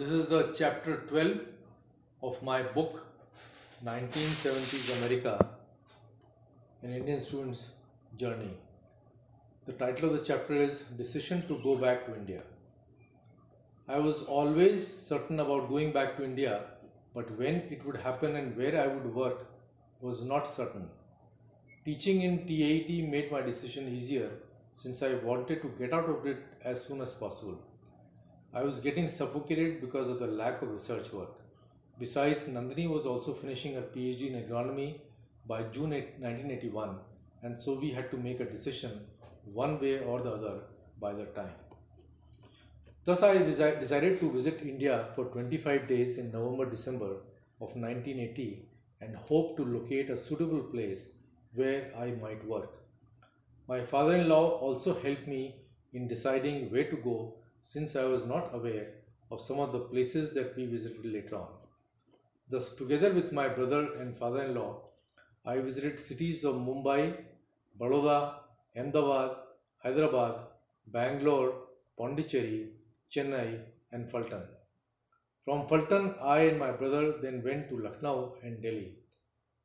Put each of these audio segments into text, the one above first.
This is the chapter 12 of my book 1970s America An Indian Student's Journey. The title of the chapter is Decision to Go Back to India. I was always certain about going back to India, but when it would happen and where I would work was not certain. Teaching in TAET made my decision easier since I wanted to get out of it as soon as possible. I was getting suffocated because of the lack of research work. Besides, Nandini was also finishing her PhD in agronomy by June 1981, and so we had to make a decision one way or the other by that time. Thus, I decided to visit India for 25 days in November December of 1980 and hope to locate a suitable place where I might work. My father in law also helped me in deciding where to go since I was not aware of some of the places that we visited later on. Thus, together with my brother and father in law, I visited cities of Mumbai, Baroda, Ahmedabad, Hyderabad, Bangalore, Pondicherry, Chennai, and Phaltan. From Phaltan, I and my brother then went to Lucknow and Delhi.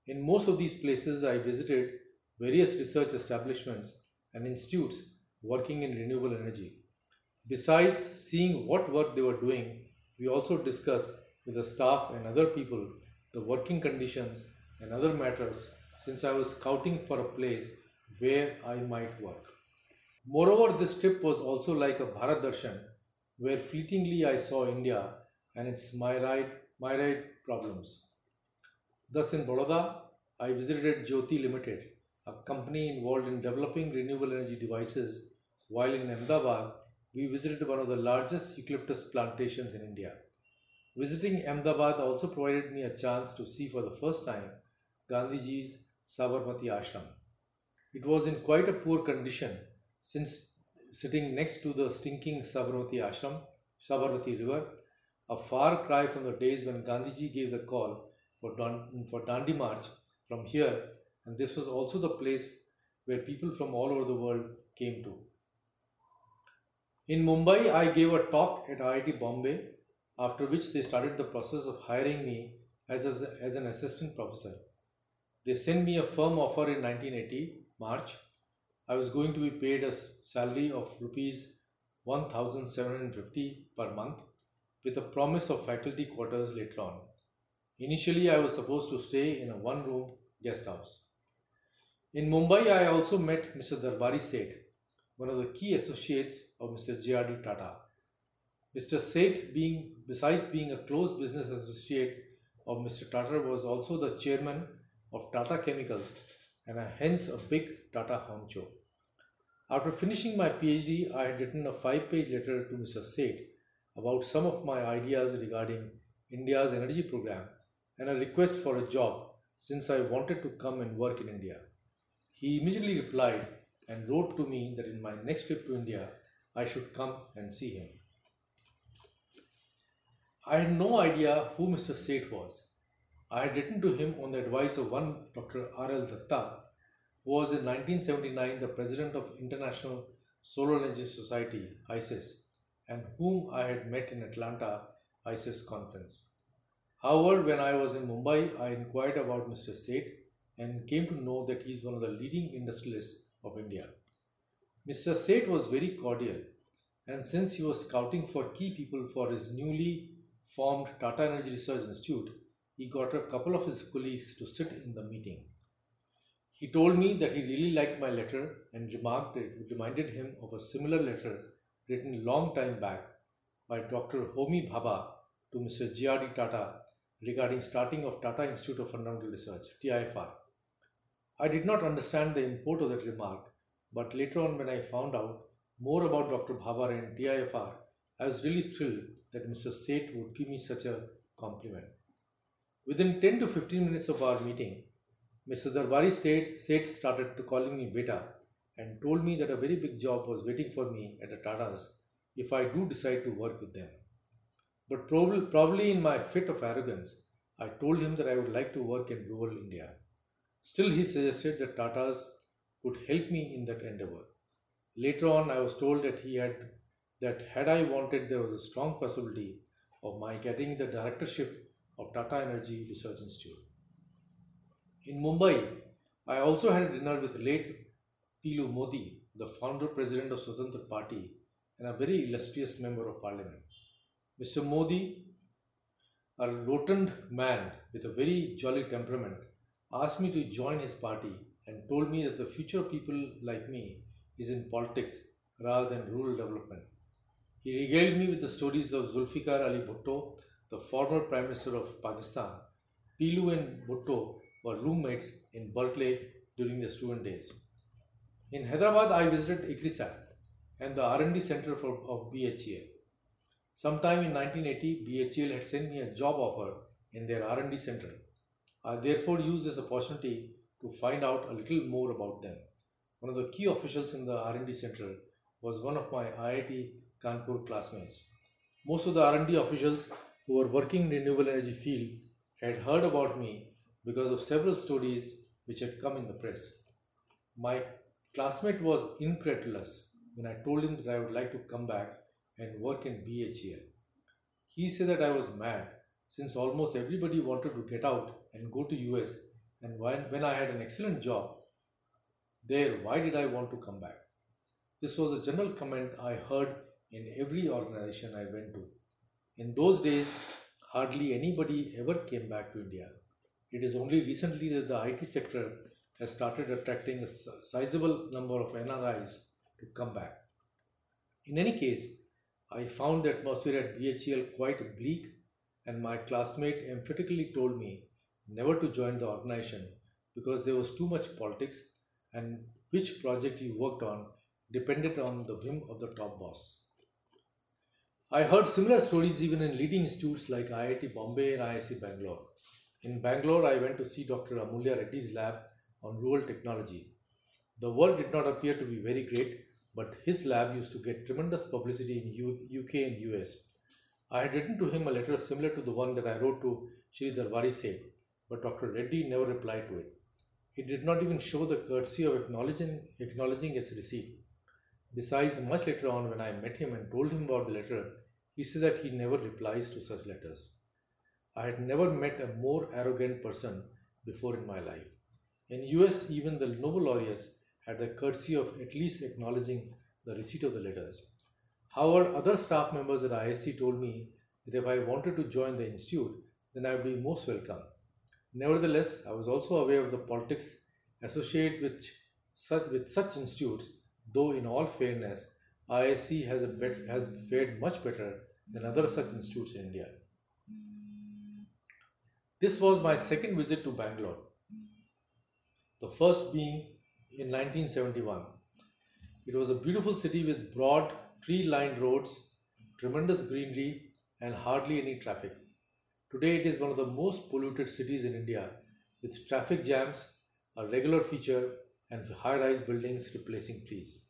In most of these places, I visited various research establishments and institutes working in renewable energy. Besides seeing what work they were doing, we also discussed with the staff and other people the working conditions and other matters since I was scouting for a place where I might work. Moreover, this trip was also like a Bharat Darshan where fleetingly I saw India and its myriad, myriad problems. Thus, in Baroda, I visited Jyoti Limited, a company involved in developing renewable energy devices, while in Ahmedabad, we visited one of the largest eucalyptus plantations in India. Visiting Ahmedabad also provided me a chance to see for the first time Gandhiji's Sabarmati Ashram. It was in quite a poor condition since sitting next to the stinking Sabarmati Ashram, Sabarmati River, a far cry from the days when Gandhiji gave the call for, Dan- for Dandi March from here, and this was also the place where people from all over the world came to. In Mumbai, I gave a talk at IIT Bombay, after which they started the process of hiring me as, as, as an assistant professor. They sent me a firm offer in 1980, March. I was going to be paid a salary of rupees 1750 per month with a promise of faculty quarters later on. Initially, I was supposed to stay in a one room guest house. In Mumbai, I also met Mr. Darbari Seth, one of the key associates of Mr. J.R.D. Tata. Mr. Seth, being besides being a close business associate of Mr. Tata, was also the chairman of Tata Chemicals and hence a big Tata honcho. After finishing my PhD, I had written a five-page letter to Mr. Seth about some of my ideas regarding India's energy program and a request for a job since I wanted to come and work in India. He immediately replied and wrote to me that in my next trip to India, I should come and see him. I had no idea who Mr. Seth was. I had written to him on the advice of one Dr. R.L. Datta, who was in 1979 the president of International Solar Energy Society, ISES, and whom I had met in Atlanta ISES conference. However, when I was in Mumbai, I inquired about Mr. Seth and came to know that he is one of the leading industrialists of India. Mr. Seth was very cordial, and since he was scouting for key people for his newly formed Tata Energy Research Institute, he got a couple of his colleagues to sit in the meeting. He told me that he really liked my letter and remarked it reminded him of a similar letter written long time back by Dr. Homi Bhabha to Mr. J.R.D. Tata regarding starting of Tata Institute of Fundamental Research, TIFR. I did not understand the import of that remark, but later on when I found out more about Dr. Bhabha and TIFR, I was really thrilled that Mr. Seth would give me such a compliment. Within 10 to 15 minutes of our meeting, Mr. Darbari Seth Seth started to calling me beta and told me that a very big job was waiting for me at the Tatas if I do decide to work with them. But probably, probably in my fit of arrogance, I told him that I would like to work in rural India. Still, he suggested that Tatas could help me in that endeavor. Later on, I was told that he had that had I wanted, there was a strong possibility of my getting the directorship of Tata Energy Research Institute. In Mumbai, I also had a dinner with late Pilu Modi, the founder president of Swatantra Party and a very illustrious member of parliament. Mr. Modi, a rotund man with a very jolly temperament, asked me to join his party and told me that the future of people like me is in politics rather than rural development. He regaled me with the stories of Zulfikar Ali Bhutto, the former Prime Minister of Pakistan. Pilu and Bhutto were roommates in Berkeley during their student days. In Hyderabad, I visited ICRISAT and the R&D center for, of BHEL. Sometime in 1980, BHEL had sent me a job offer in their R&D center. I therefore used this opportunity to find out a little more about them. One of the key officials in the R&D center was one of my IIT Kanpur classmates. Most of the R&D officials who were working in the renewable energy field had heard about me because of several stories which had come in the press. My classmate was incredulous when I told him that I would like to come back and work in BHEL. He said that I was mad since almost everybody wanted to get out and go to US and when, when I had an excellent job there, why did I want to come back? This was a general comment I heard in every organization I went to. In those days, hardly anybody ever came back to India. It is only recently that the IT sector has started attracting a sizable number of NRIs to come back. In any case, I found the atmosphere at BHEL quite bleak, and my classmate emphatically told me never to join the organization because there was too much politics and which project he worked on depended on the whim of the top boss. I heard similar stories even in leading institutes like IIT Bombay and IISc Bangalore. In Bangalore, I went to see Dr. Amulya Reddy's lab on rural technology. The work did not appear to be very great, but his lab used to get tremendous publicity in U- UK and US. I had written to him a letter similar to the one that I wrote to Shri Darbari Seth, but Dr. Reddy never replied to it. He did not even show the courtesy of acknowledging, acknowledging its receipt. Besides, much later on, when I met him and told him about the letter, he said that he never replies to such letters. I had never met a more arrogant person before in my life. In US, even the Nobel laureates had the courtesy of at least acknowledging the receipt of the letters. However, other staff members at IISc told me that if I wanted to join the institute, then I would be most welcome. Nevertheless, I was also aware of the politics associated with such, with such institutes, though in all fairness, IISc has, a bet, has fared much better than other such institutes in India. This was my second visit to Bangalore, the first being in 1971. It was a beautiful city with broad, tree lined roads, tremendous greenery, and hardly any traffic. Today, it is one of the most polluted cities in India, with traffic jams a regular feature and high rise buildings replacing trees.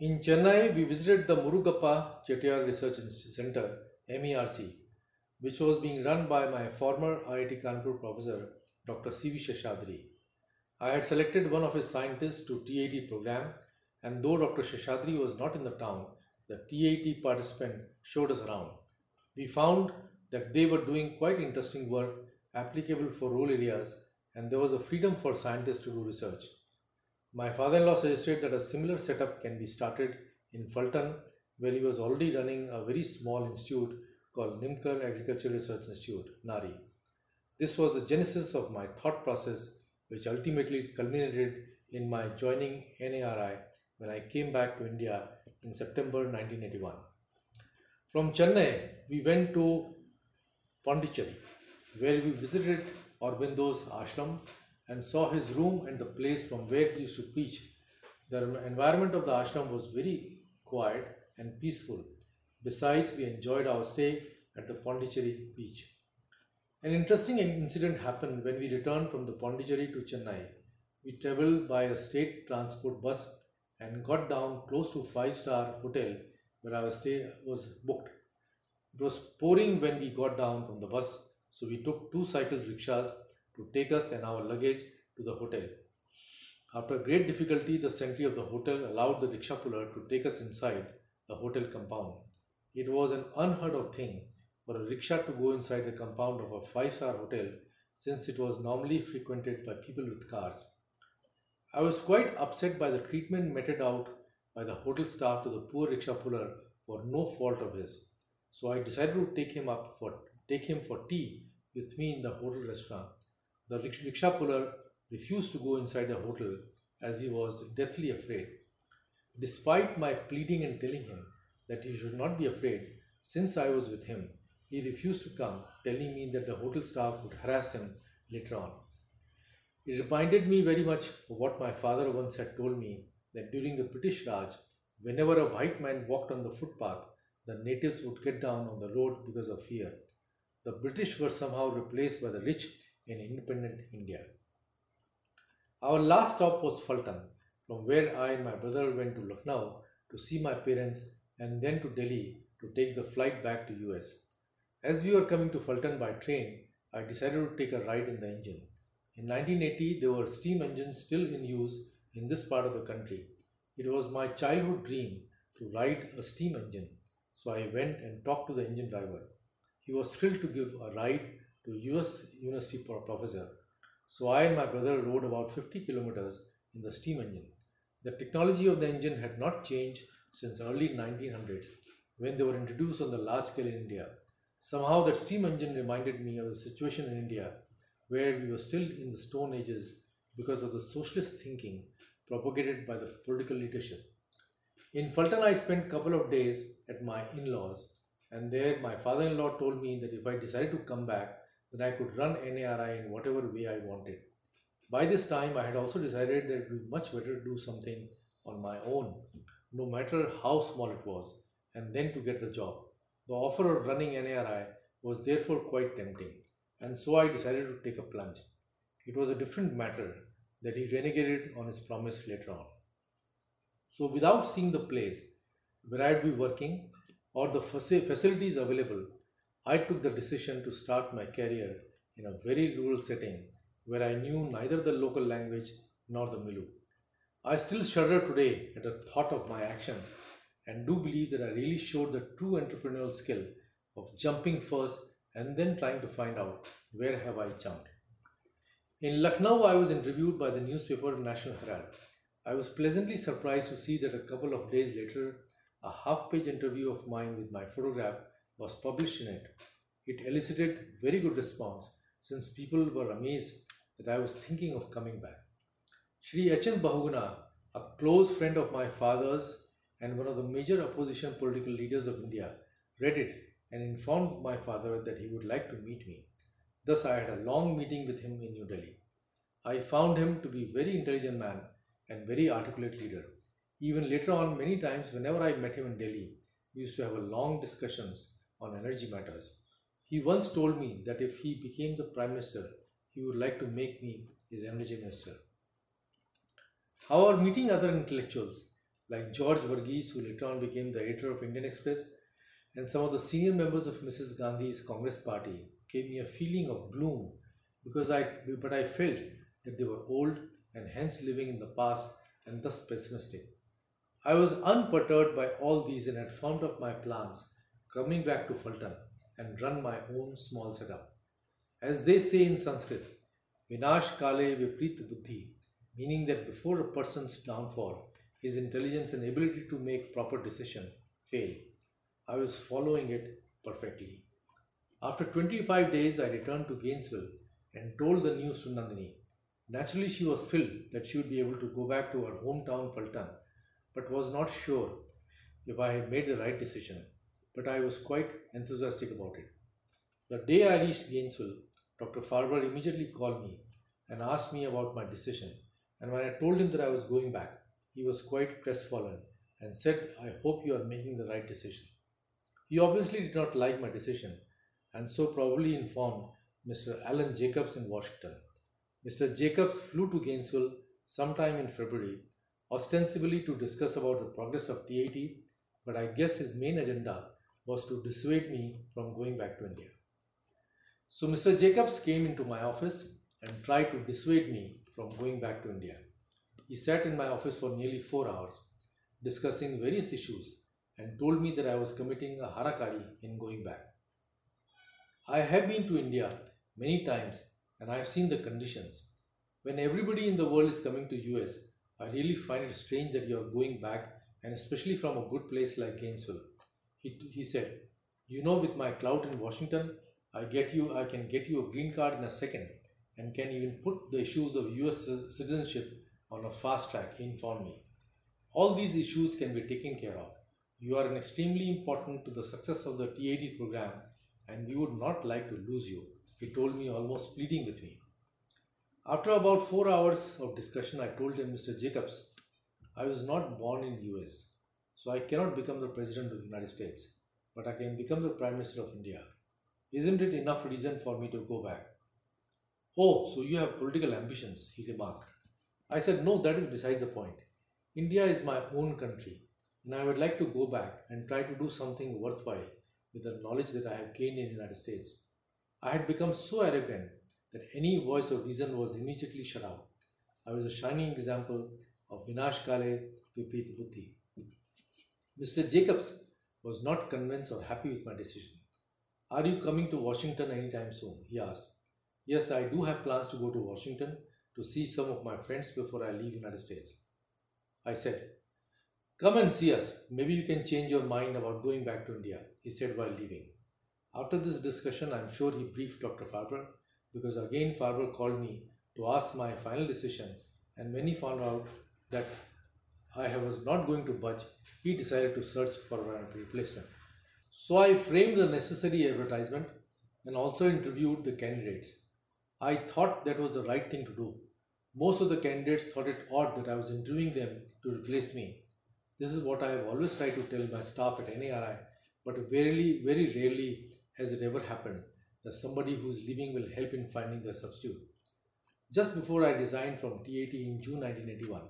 In Chennai, we visited the Murugappa Chettiar Research Center, MERC, which was being run by my former IIT Kanpur professor, Dr. C.V. Seshadri. I had selected one of his scientists to TAT program, and though Dr. Seshadri was not in the town, the TAT participant showed us around. We found that they were doing quite interesting work applicable for rural areas, and there was a freedom for scientists to do research. My father in law suggested that a similar setup can be started in Phaltan, where he was already running a very small institute called Nimkar Agricultural Research Institute, NARI. This was the genesis of my thought process, which ultimately culminated in my joining NARI when I came back to India in September 1981. From Chennai, we went to Pondicherry, where we visited Aurobindo's ashram and saw his room and the place from where he used to preach. The environment of the ashram was very quiet and peaceful. Besides, we enjoyed our stay at the Pondicherry beach. An interesting incident happened when we returned from the Pondicherry to Chennai. We traveled by a state transport bus and got down close to five-star hotel where our stay was booked. It was pouring when we got down from the bus, so we took two cycle rickshaws to take us and our luggage to the hotel. After great difficulty, the sentry of the hotel allowed the rickshaw puller to take us inside the hotel compound. It was an unheard of thing for a rickshaw to go inside the compound of a five star hotel since it was normally frequented by people with cars. I was quite upset by the treatment meted out by the hotel staff to the poor rickshaw puller for no fault of his. So I decided to take him up for take him for tea with me in the hotel restaurant. The rickshaw puller refused to go inside the hotel as he was deathly afraid. Despite my pleading and telling him that he should not be afraid, since I was with him, he refused to come, telling me that the hotel staff would harass him later on. It reminded me very much of what my father once had told me that during the British Raj, whenever a white man walked on the footpath, the natives would get down on the road because of fear. The British were somehow replaced by the rich in independent India. Our last stop was Phaltan, from where I and my brother went to Lucknow to see my parents and then to Delhi to take the flight back to US. As we were coming to Phaltan by train, I decided to take a ride in the engine. In 1980, there were steam engines still in use in this part of the country. It was my childhood dream to ride a steam engine, so I went and talked to the engine driver. He was thrilled to give a ride to US University professor so I and my brother rode about 50 kilometers in the steam engine. The technology of the engine had not changed since early 1900s when they were introduced on the large scale in India. Somehow that steam engine reminded me of the situation in India where we were still in the stone ages because of the socialist thinking propagated by the political leadership. In Phaltan I spent a couple of days at my in-laws and there my father-in-law told me that if I decided to come back that I could run NARI in whatever way I wanted. By this time, I had also decided that it would be much better to do something on my own, no matter how small it was, and then to get the job. The offer of running NARI was therefore quite tempting, and so I decided to take a plunge. It was a different matter that he renegated on his promise later on. So, without seeing the place where I'd be working or the facilities available, I took the decision to start my career in a very rural setting where I knew neither the local language nor the milieu. I still shudder today at the thought of my actions and do believe that I really showed the true entrepreneurial skill of jumping first and then trying to find out where have I jumped. In Lucknow, I was interviewed by the newspaper National Herald. I was pleasantly surprised to see that a couple of days later, a half page interview of mine with my photograph was published in it. It elicited very good response since people were amazed that I was thinking of coming back. Shri H.N. Bahuguna, a close friend of my father's and one of the major opposition political leaders of India, read it and informed my father that he would like to meet me. Thus, I had a long meeting with him in New Delhi. I found him to be a very intelligent man and very articulate leader. Even later on, many times, whenever I met him in Delhi, we used to have long discussions on energy matters. He once told me that if he became the Prime Minister, he would like to make me his energy minister. However, meeting other intellectuals like George Verghese, who later on became the editor of Indian Express, and some of the senior members of Mrs. Gandhi's Congress Party gave me a feeling of gloom because I, but I felt that they were old and hence living in the past and thus pessimistic. I was unperturbed by all these and had formed up my plans coming back to Phaltan and run my own small setup. As they say in Sanskrit, Vinash Kale Viprit Buddhi, meaning that before a person's downfall, his intelligence and ability to make proper decision fail. I was following it perfectly. After 25 days, I returned to Gainesville and told the news to Nandini. Naturally, she was thrilled that she would be able to go back to her hometown Phaltan, but was not sure if I had made the right decision but I was quite enthusiastic about it. The day I reached Gainesville, Dr. Farber immediately called me and asked me about my decision. And when I told him that I was going back, he was quite crestfallen and said, I hope you are making the right decision. He obviously did not like my decision and so probably informed Mr. Alan Jacobs in Washington. Mr. Jacobs flew to Gainesville sometime in February, ostensibly to discuss about the progress of TIT, but I guess his main agenda was to dissuade me from going back to India. So Mr. Jacobs came into my office and tried to dissuade me from going back to India. He sat in my office for nearly four hours, discussing various issues, and told me that I was committing a harakari in going back. I have been to India many times and I have seen the conditions. When everybody in the world is coming to US, I really find it strange that you are going back and especially from a good place like Gainesville. He, he said, you know with my clout in Washington, I get you I can get you a green card in a second and can even put the issues of US citizenship on a fast track, he informed me. All these issues can be taken care of. You are an extremely important to the success of the TAT program and we would not like to lose you, he told me almost pleading with me. After about four hours of discussion, I told him, Mr. Jacobs, I was not born in US, so I cannot become the President of the United States, but I can become the Prime Minister of India. Isn't it enough reason for me to go back? Oh, so you have political ambitions, he remarked. I said, No, that is besides the point. India is my own country, and I would like to go back and try to do something worthwhile with the knowledge that I have gained in the United States. I had become so arrogant that any voice of reason was immediately shut out. I was a shining example of Vinash Kale Viprit Buddhi. Mr. Jacobs was not convinced or happy with my decision. Are you coming to Washington anytime soon? He asked. Yes, I do have plans to go to Washington to see some of my friends before I leave the United States. I said, Come and see us. Maybe you can change your mind about going back to India, he said while leaving. After this discussion, I'm sure he briefed Dr. Farber because again Farber called me to ask my final decision and when he found out that I was not going to budge, he decided to search for a replacement. So I framed the necessary advertisement and also interviewed the candidates. I thought that was the right thing to do. Most of the candidates thought it odd that I was interviewing them to replace me. This is what I have always tried to tell my staff at NARI, but very, very rarely has it ever happened that somebody who's leaving will help in finding their substitute. Just before I resigned from TAT in June 1981,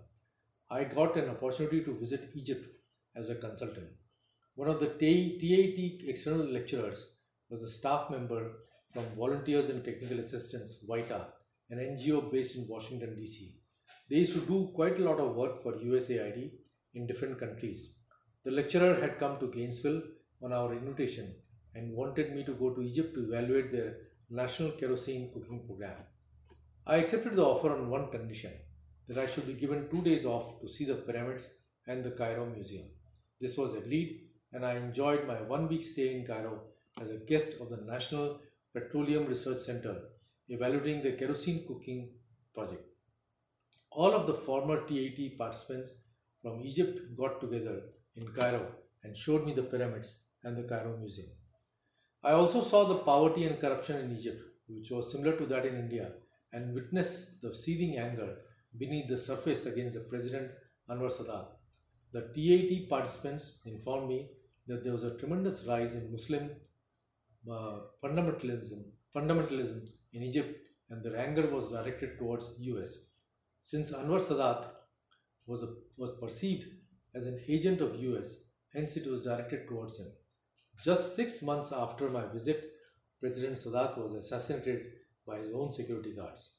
I got an opportunity to visit Egypt as a consultant. One of the TAT external lecturers was a staff member from Volunteers and Technical Assistance, VITA, an NGO based in Washington, D.C. They used to do quite a lot of work for USAID in different countries. The lecturer had come to Gainesville on our invitation and wanted me to go to Egypt to evaluate their national kerosene cooking program. I accepted the offer on one condition that I should be given two days off to see the pyramids and the Cairo Museum. This was agreed, and I enjoyed my one week stay in Cairo as a guest of the National Petroleum Research Center evaluating the kerosene cooking project. All of the former TAT participants from Egypt got together in Cairo and showed me the pyramids and the Cairo Museum. I also saw the poverty and corruption in Egypt, which was similar to that in India, and witnessed the seething anger beneath the surface against the President Anwar Sadat. The TAT participants informed me that there was a tremendous rise in Muslim uh, fundamentalism, fundamentalism in Egypt, and their anger was directed towards US. Since Anwar Sadat was, a, was perceived as an agent of US, hence it was directed towards him. Just six months after my visit, President Sadat was assassinated by his own security guards.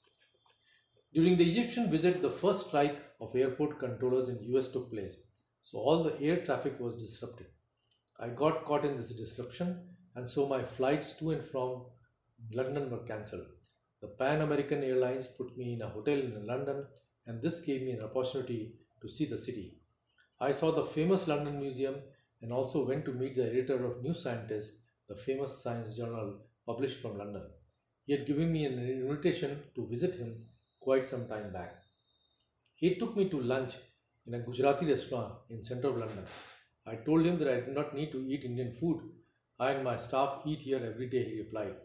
During the Egyptian visit, the first strike of airport controllers in the US took place, so all the air traffic was disrupted. I got caught in this disruption, and so my flights to and from London were cancelled. The Pan American Airlines put me in a hotel in London, and this gave me an opportunity to see the city. I saw the famous London Museum and also went to meet the editor of New Scientist, the famous science journal published from London. He had given me an invitation to visit him quite some time back. He took me to lunch in a Gujarati restaurant in central London. I told him that I did not need to eat Indian food. I and my staff eat here every day, he replied.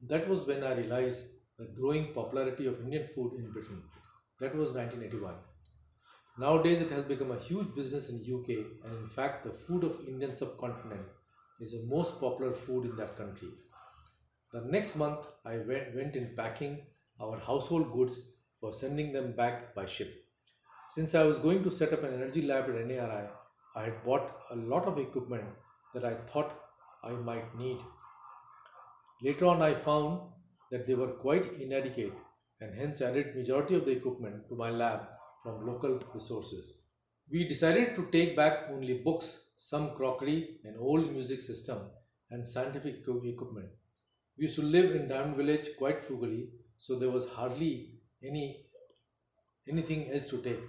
That was when I realized the growing popularity of Indian food in Britain. That was 1981. Nowadays, it has become a huge business in UK, and in fact, the food of Indian subcontinent is the most popular food in that country. The next month, I went, went in packing our household goods for sending them back by ship. Since I was going to set up an energy lab at NARI, I had bought a lot of equipment that I thought I might need. Later on, I found that they were quite inadequate and hence added majority of the equipment to my lab from local resources. We decided to take back only books, some crockery, an old music system, and scientific equipment. We used to live in Diamond Village quite frugally, so there was hardly any anything else to take.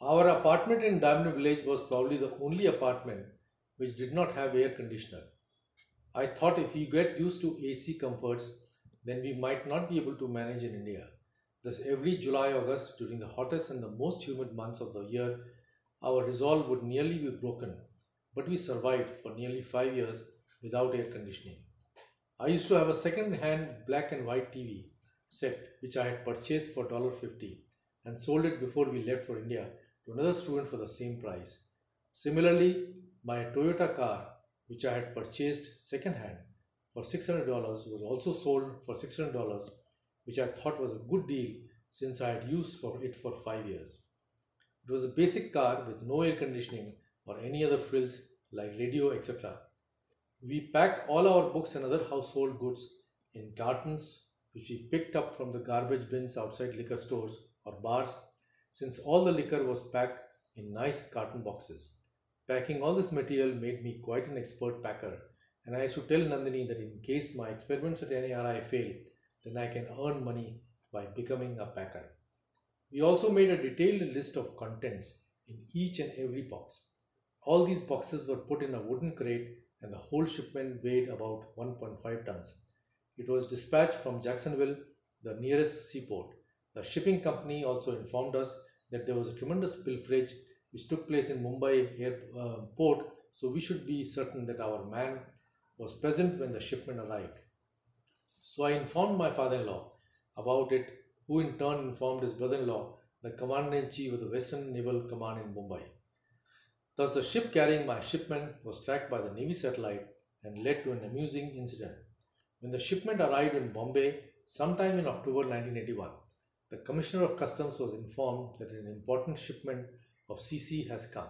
Our apartment in Diamond Village was probably the only apartment which did not have air conditioner. I thought if we get used to AC comforts, then we might not be able to manage in India. Thus, every July August, during the hottest and the most humid months of the year, our resolve would nearly be broken. But we survived for nearly five years without air conditioning. I used to have a second hand black and white TV set which I had purchased for $1.50 and sold it before we left for India to another student for the same price. Similarly, my Toyota car, which I had purchased second hand for $600, was also sold for $600, which I thought was a good deal since I had used for it for five years. It was a basic car with no air conditioning or any other frills like radio, etc. We packed all our books and other household goods in cartons, which we picked up from the garbage bins outside liquor stores or bars, since all the liquor was packed in nice carton boxes. Packing all this material made me quite an expert packer, and I used to tell Nandini that in case my experiments at NARI fail, then I can earn money by becoming a packer. We also made a detailed list of contents in each and every box. All these boxes were put in a wooden crate and the whole shipment weighed about 1.5 tons. It was dispatched from Jacksonville, the nearest seaport. The shipping company also informed us that there was a tremendous pilferage which took place in Mumbai airport, uh, so we should be certain that our man was present when the shipment arrived. So I informed my father in law about it, who in turn informed his brother in law, the commander in chief of the Western Naval Command in Mumbai. Thus, the ship carrying my shipment was tracked by the Navy satellite and led to an amusing incident. When the shipment arrived in Bombay sometime in October 1981, the Commissioner of Customs was informed that an important shipment of CC has come.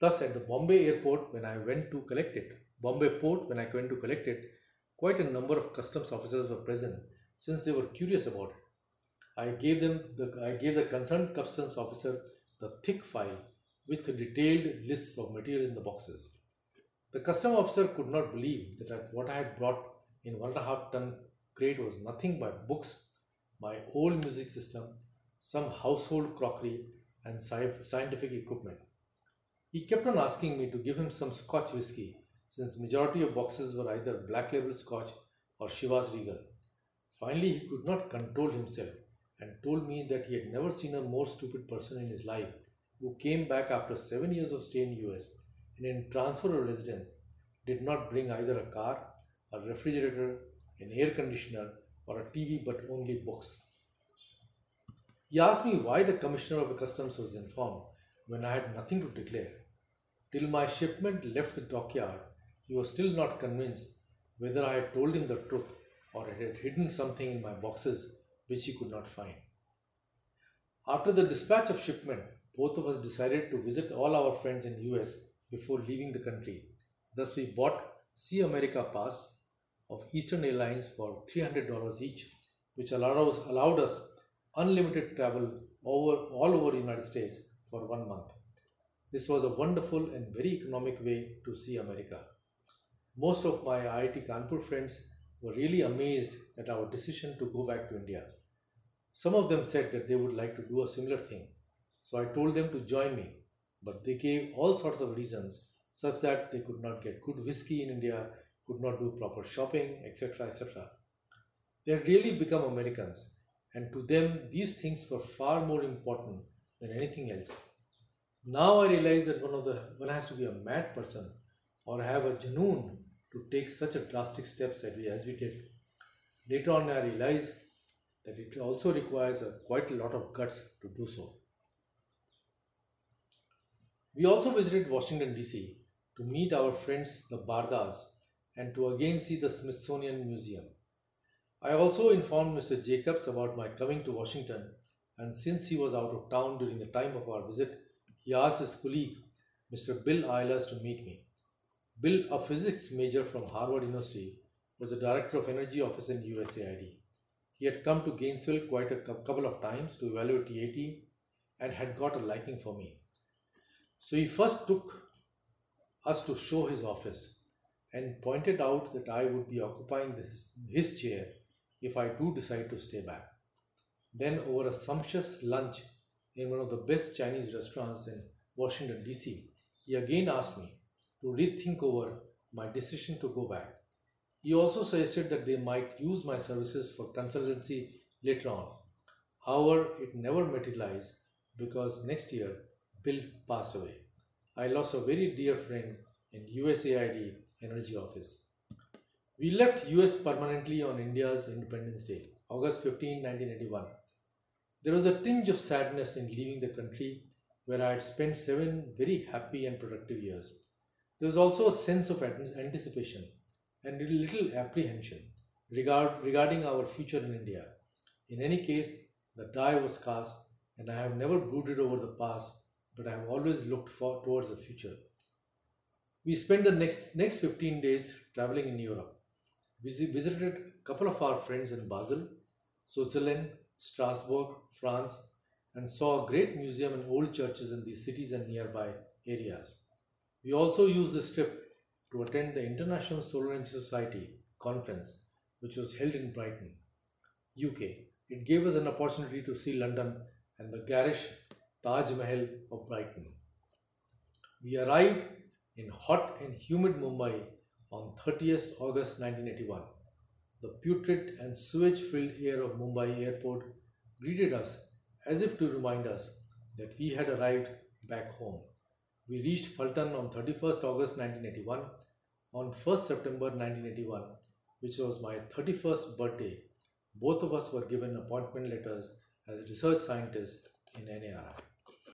Thus, at the Bombay airport, when I went to collect it, Bombay port, when I went to collect it, quite a number of customs officers were present since they were curious about it. I gave them the I gave the concerned customs officer the thick file with the detailed lists of material in the boxes. The custom officer could not believe that what I had brought in one and a half ton crate was nothing but books, my old music system, some household crockery, and scientific equipment. He kept on asking me to give him some Scotch whiskey since majority of boxes were either black label Scotch or Chivas Regal. Finally, he could not control himself and told me that he had never seen a more stupid person in his life who came back after seven years of stay in US and in transfer of residence did not bring either a car, a refrigerator, an air conditioner, or a TV but only books. He asked me why the Commissioner of the Customs was informed when I had nothing to declare. Till my shipment left the dockyard, he was still not convinced whether I had told him the truth or had hidden something in my boxes which he could not find. After the dispatch of shipment, both of us decided to visit all our friends in US before leaving the country. Thus we bought Sea America Pass of Eastern Airlines for $300 each, which allowed us, allowed us unlimited travel over all over the United States for one month. This was a wonderful and very economic way to see America. Most of my IIT Kanpur friends were really amazed at our decision to go back to India. Some of them said that they would like to do a similar thing. So I told them to join me, but they gave all sorts of reasons such that they could not get good whiskey in India, could not do proper shopping, etc. etc. They had really become Americans and to them these things were far more important than anything else. Now I realize that one of the one has to be a mad person or have a janoon to take such a drastic steps as we, as we did. Later on I realized that it also requires a, quite a lot of guts to do so. We also visited Washington DC to meet our friends the Bardas and to again see the Smithsonian Museum. I also informed Mr. Jacobs about my coming to Washington, and since he was out of town during the time of our visit, he asked his colleague, Mr. Bill Eilers, to meet me. Bill, a physics major from Harvard University, was the director of energy office in USAID. He had come to Gainesville quite a couple of times to evaluate TAT and had got a liking for me. So he first took us to show his office. and pointed out that I would be occupying this, his chair if I do decide to stay back. Then, over a sumptuous lunch in one of the best Chinese restaurants in Washington, D.C., he again asked me to rethink over my decision to go back. He also suggested that they might use my services for consultancy later on. However, it never materialized because next year Bill passed away. I lost a very dear friend in USAID Energy Office. We left US permanently on India's Independence Day, August 15, 1981. There was a tinge of sadness in leaving the country where I had spent seven very happy and productive years. There was also a sense of anticipation and little apprehension regard, regarding our future in India. In any case, the die was cast, and I have never brooded over the past, but I have always looked for, towards the future. We spent the next, next 15 days traveling in Europe. We visited a couple of our friends in Basel, Switzerland, Strasbourg, France, and saw a great museum and old churches in these cities and nearby areas. We also used this trip to attend the International Solar Energy Society conference, which was held in Brighton, UK. It gave us an opportunity to see London and the garish Taj Mahal of Brighton. We arrived in hot and humid Mumbai on 30th August 1981. The putrid and sewage filled air of Mumbai airport greeted us as if to remind us that we had arrived back home. We reached Phaltan on 31st August 1981. On 1st September 1981, which was my 31st birthday, both of us were given appointment letters as research scientists in NARI.